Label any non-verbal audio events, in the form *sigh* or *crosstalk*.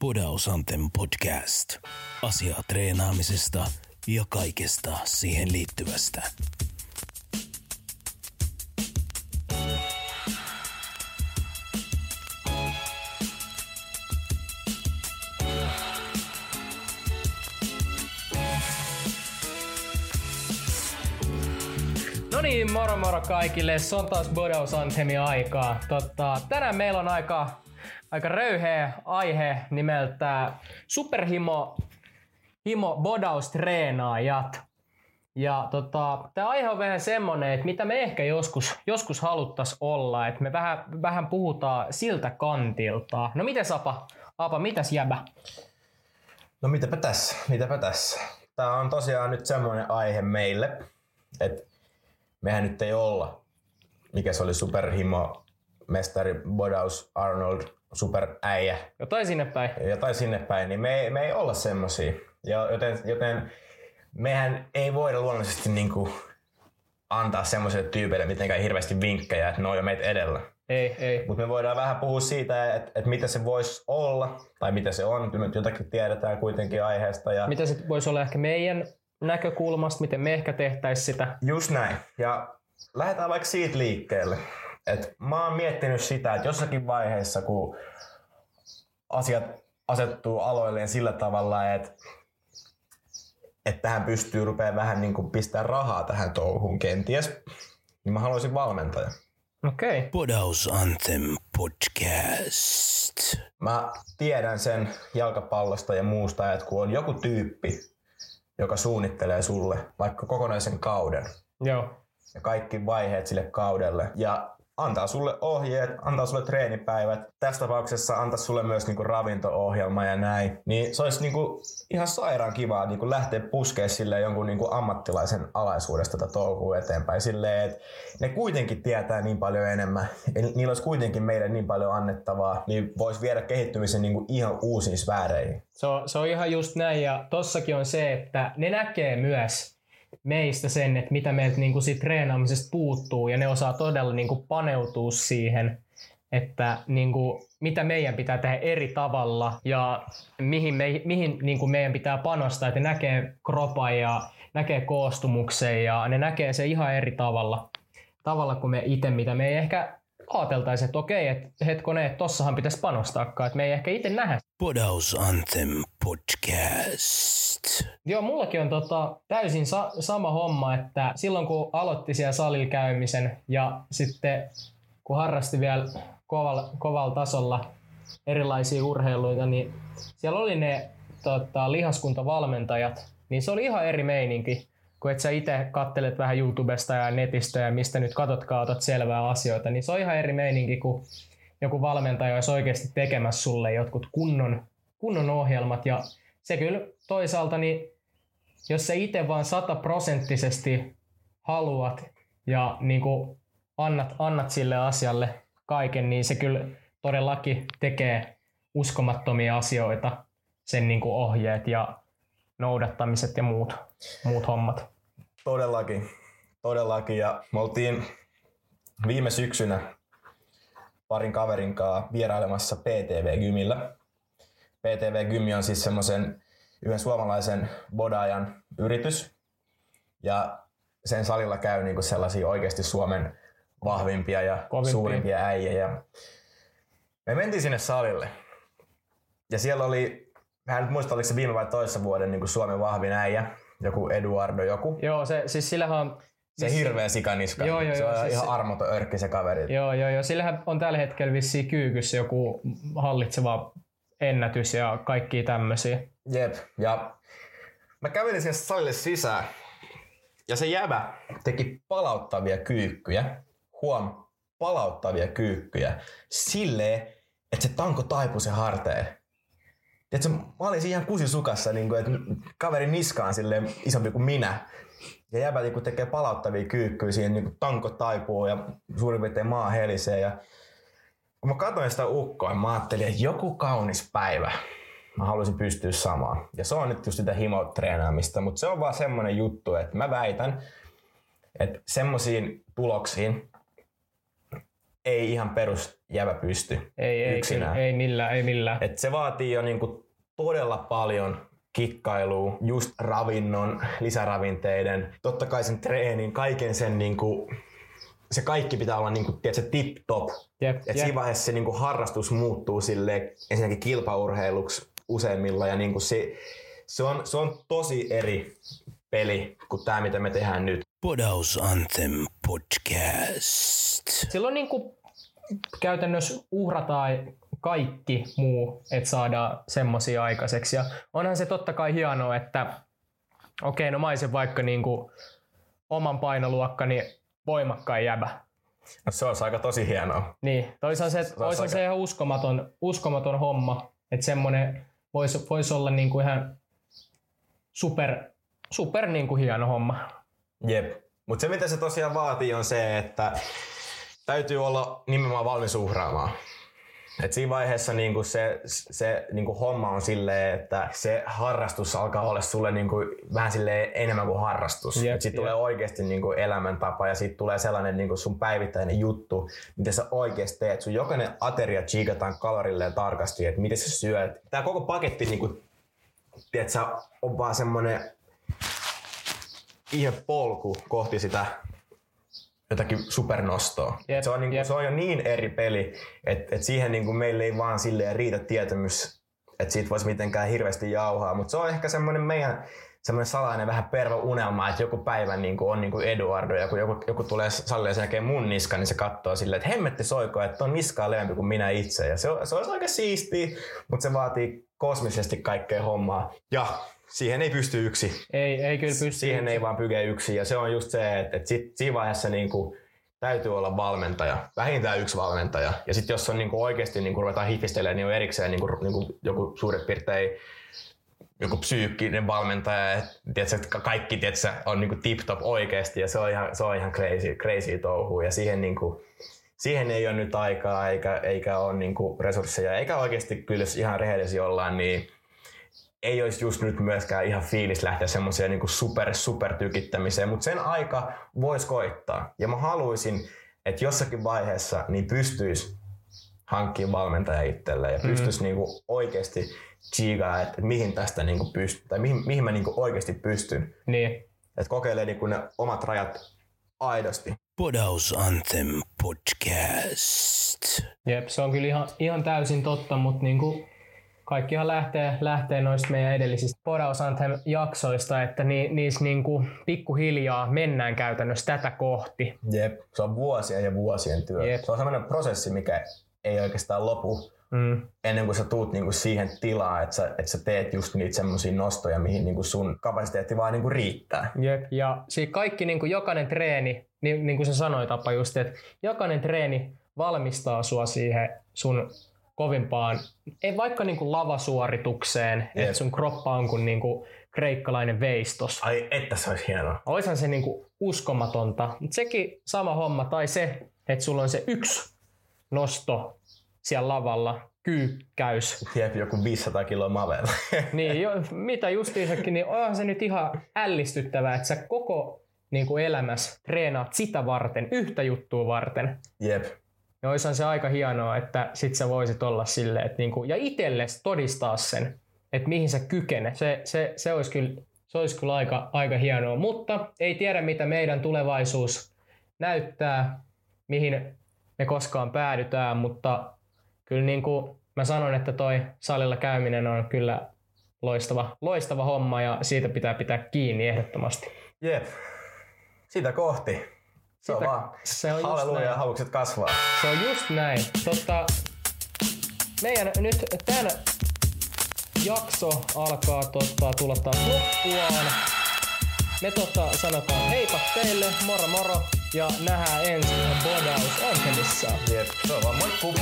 Podausanten podcast. Asiaa treenaamisesta ja kaikesta siihen liittyvästä. No niin, moro moro kaikille. Se on taas Bodaus aikaa. Totta, tänään meillä on aika, aika röyheä aihe nimeltä Superhimo Himo Bodaus treenaajat. Ja tota, tämä aihe on vähän semmonen, että mitä me ehkä joskus, joskus haluttais olla, että me vähän, vähän puhutaan siltä kantilta. No miten Apa? Apa, mitäs jäbä? No mitäpä tässä, mitäpä tässä. Tämä on tosiaan nyt semmoinen aihe meille, että mehän nyt ei olla, mikä se oli superhimo, mestari Bodaus Arnold, superäijä, Jotain sinne päin. jotain sinne päin, niin me ei, me ei olla semmosia. Ja joten, joten mehän ei voida luonnollisesti niinku antaa semmoisille tyypeille mitenkään hirveästi vinkkejä, että ne on jo meitä edellä. Ei, ei. Mutta me voidaan vähän puhua siitä, että, että mitä se voisi olla, tai mitä se on. Kyllä me jotakin tiedetään kuitenkin aiheesta. Ja Mitä se voisi olla ehkä meidän näkökulmasta, miten me ehkä tehtäisiin sitä? Just näin. Ja lähdetään vaikka siitä liikkeelle. Et mä oon miettinyt sitä, että jossakin vaiheessa, kun asiat asettuu aloilleen sillä tavalla, että että tähän pystyy rupeaa vähän niin kuin pistää rahaa tähän touhuun kenties, niin mä haluaisin valmentaja. Okei. Okay. Podaus Anthem podcast. Mä tiedän sen jalkapallosta ja muusta, että kun on joku tyyppi, joka suunnittelee sulle vaikka kokonaisen kauden, Joo. ja kaikki vaiheet sille kaudelle ja antaa sulle ohjeet, antaa sulle treenipäivät. Tässä tapauksessa antaa sulle myös niinku ravinto-ohjelma ja näin. Niin se olisi niinku ihan sairaan kivaa niinku lähteä puskea sille jonkun niinku ammattilaisen alaisuudesta tätä touhua eteenpäin. Silleen, että ne kuitenkin tietää niin paljon enemmän. Ja ni- niillä olisi kuitenkin meille niin paljon annettavaa, niin voisi viedä kehittymisen niinku ihan uusiin sfääreihin. Se on, se on ihan just näin ja tossakin on se, että ne näkee myös meistä sen, että mitä meiltä niinku siitä treenaamisesta puuttuu ja ne osaa todella niinku paneutua siihen, että niinku, mitä meidän pitää tehdä eri tavalla ja mihin, me, mihin niinku meidän pitää panostaa, että ne näkee kropan ja näkee koostumuksen ja ne näkee se ihan eri tavalla, tavalla kuin me itse, mitä me ei ehkä ajateltaisiin, että okei, että hetkonen, että tossahan pitäisi panostaakaan, että me ei ehkä itse nähdä Podaus Anthem podcast. Joo, mullakin on tota, täysin sa- sama homma, että silloin kun aloitti siellä salilla käymisen ja sitten kun harrasti vielä kovalla, kovalla tasolla erilaisia urheiluita, niin siellä oli ne tota, lihaskuntavalmentajat, niin se oli ihan eri meininki, kun et sä itse kattelet vähän YouTubesta ja netistä ja mistä nyt katotkaan, otat selvää asioita, niin se on ihan eri meininki, kun joku valmentaja olisi oikeasti tekemässä sulle jotkut kunnon, kunnon ohjelmat. Ja se kyllä toisaalta, niin jos sä itse vaan sataprosenttisesti haluat ja niin kuin annat, annat sille asialle kaiken, niin se kyllä todellakin tekee uskomattomia asioita, sen niin kuin ohjeet. Ja noudattamiset ja muut, muut hommat. Todellakin. Todellakin. Ja me oltiin viime syksynä parin kaverin kanssa vierailemassa PTV-gymillä. PTV-gymi on siis semmoisen yhden suomalaisen bodaajan yritys. Ja sen salilla käy niinku sellaisia oikeasti Suomen vahvimpia ja Kovimpia. suurimpia äijä. Ja me mentiin sinne salille. Ja siellä oli, mä en nyt muista oliko se viime vai toissa vuoden niin Suomen vahvin äijä, joku Eduardo joku. Joo, se, siis sillähän on... Se hirveä sikaniska. Joo, joo, se on joo, siis ihan armoton örkki se kaveri. Joo, joo, joo. Sillähän on tällä hetkellä vissiin kyykyssä joku hallitseva ennätys ja kaikki tämmöisiä. Jep. Ja mä kävelin sinne salille sisään. Ja se jävä teki palauttavia kyykkyjä. Huom, palauttavia kyykkyjä. Silleen, että se tanko taipui se harteen. Tiedätkö, mä olin ihan kusisukassa, niin kuin, että kaverin niska on silleen isompi kuin minä. Ja jäbä niin tekee palauttavia kyykkyjä, siihen niin tanko taipuu ja suurin piirtein maa helisee. Ja kun mä katsoin sitä ukkoa, mä ajattelin, että joku kaunis päivä mä haluaisin pystyä samaan. Ja se on nyt just sitä himotreenaamista, mutta se on vaan semmonen juttu, että mä väitän, että semmoisiin tuloksiin ei ihan perus jävä pysty Ei, ei, yksinään. kyllä, ei millään, ei millään. Et se vaatii jo niinku todella paljon kikkailua, just ravinnon, lisäravinteiden, totta kai sen treenin, kaiken sen niinku, se kaikki pitää olla niinku, tiedätkö, tip top. Jep, Et jep. siinä vaiheessa se niinku harrastus muuttuu sille ensinnäkin kilpaurheiluksi useimmilla ja niinku se, se, on, se on tosi eri peli kuin tämä, mitä me tehdään nyt. Podaus Anthem Podcast. Silloin niin kuin käytännössä uhrataan kaikki muu, että saadaan semmosia aikaiseksi. Ja onhan se totta kai hienoa, että okei, okay, no mä vaikka niin kuin oman painoluokkani voimakkain jäbä. No, se olisi aika tosi hienoa. Niin, toisaalta se, olisi toisaalta aika- se ihan uskomaton, uskomaton homma, että semmonen voisi vois olla niin kuin ihan super, super niin kuin hieno homma. Jep. Mutta se mitä se tosiaan vaatii on se, että täytyy olla nimenomaan valmis uhraamaan. Et siinä vaiheessa niinku se, se niinku homma on silleen, että se harrastus alkaa olla sulle niinku vähän silleen enemmän kuin harrastus. Et siitä jep. tulee oikeasti niinku elämäntapa ja siitä tulee sellainen niinku sun päivittäinen juttu, mitä sä oikeasti teet. Sun jokainen ateria chiikataan kalorilleen tarkasti, että miten sä syöt. Tää koko paketti niinku, tiedät, sä, on vaan semmonen ihme polku kohti sitä jotakin supernostoa. Jep, se, on niinku, jep. se on jo niin eri peli, että et siihen niinku meille ei vaan silleen riitä tietämys, että siitä voisi mitenkään hirveästi jauhaa, mutta se on ehkä semmoinen meidän semmoinen salainen vähän pervo unelma, että joku päivä niin kuin on niin kuin Eduardo ja kun joku, joku tulee salille sen jälkeen mun niska, niin se katsoo silleen, että hemmetti soiko, että on niskaa leveämpi kuin minä itse. Ja se, on- se olisi aika siistiä, mutta se vaatii kosmisesti kaikkea hommaa. Ja siihen ei pysty yksi. Ei, ei kyllä pysty. Siihen ei vaan pyke yksin. Ja se on just se, että, että sit, siinä vaiheessa niin kuin, täytyy olla valmentaja, vähintään yksi valmentaja. Ja sitten jos on niin kuin oikeasti niin kuin ruvetaan hifistelemään, niin on erikseen niin kuin, niin kuin joku suurin piirtein joku psyykkinen valmentaja, että tiedätkö, kaikki tiedätkö, on niin tip-top oikeasti ja se on ihan, se on ihan crazy, crazy touhu ja siihen, niin kuin, siihen ei ole nyt aikaa eikä, eikä ole niin kuin resursseja eikä oikeasti kyllä jos ihan rehellisiä ollaan, niin ei olisi just nyt myöskään ihan fiilis lähteä semmoiseen niin super super tykittämiseen, mutta sen aika voisi koittaa. Ja mä haluaisin, että jossakin vaiheessa niin pystyisi hankkimaan valmentaja itselleen ja pystyisi niinku oikeasti chigaa, että mihin tästä niinku pystyy, tai mihin, mihin mä niinku oikeasti pystyn. Niin. Että kokeilee niinku ne omat rajat aidosti. Podaus Anthem Podcast. Jep, se on kyllä ihan, ihan täysin totta, mutta niinku kaikkihan lähtee, lähtee noista meidän edellisistä Podaus jaksoista, että ni, niissä niinku pikkuhiljaa mennään käytännössä tätä kohti. Jep. Se on vuosien ja vuosien työ. Jep. Se on sellainen prosessi, mikä ei oikeastaan lopu Mm. ennen kuin sä tuut niinku siihen tilaan, että sä, että sä teet just niitä semmoisia nostoja, mihin niinku sun kapasiteetti vaan niinku riittää. Jep, ja siinä kaikki niin kuin jokainen treeni, niin, niin kuin sä sanoit Tapa just, että jokainen treeni valmistaa sua siihen sun kovimpaan, ei vaikka niin kuin lavasuoritukseen, Jep. että sun kroppa on kuin, niin kuin kreikkalainen veistos. Ai, että se olisi hienoa. Oishan se niin kuin uskomatonta, mutta sekin sama homma, tai se, että sulla on se yksi nosto siellä lavalla, kyykkäys, Jep, joku 500 kiloa mavella. *laughs* niin, jo, mitä justiinsakin, niin onhan se nyt ihan ällistyttävää, että sä koko niin kuin elämässä treenaat sitä varten, yhtä juttua varten. Jep. Ja olisihan se aika hienoa, että sit sä voisit olla silleen, että niinku, ja itsellesi todistaa sen, että mihin sä kykenet. Se, se, se, olisi kyllä, se olisi kyllä aika, aika hienoa, mutta ei tiedä mitä meidän tulevaisuus näyttää, mihin me koskaan päädytään, mutta kyllä niin kuin mä sanon, että toi salilla käyminen on kyllä loistava, loistava homma ja siitä pitää pitää kiinni ehdottomasti. Jep. Sitä kohti. Se on vaan se on halleluja halukset kasvaa. Se on just näin. Tota, meidän nyt tämän jakso alkaa tota, tulla taas loppuaan. Me tota, sanotaan heippa teille, moro moro, ja nähdään ensi Bodaus Anthemissa. Jep. Se on vaan moikku.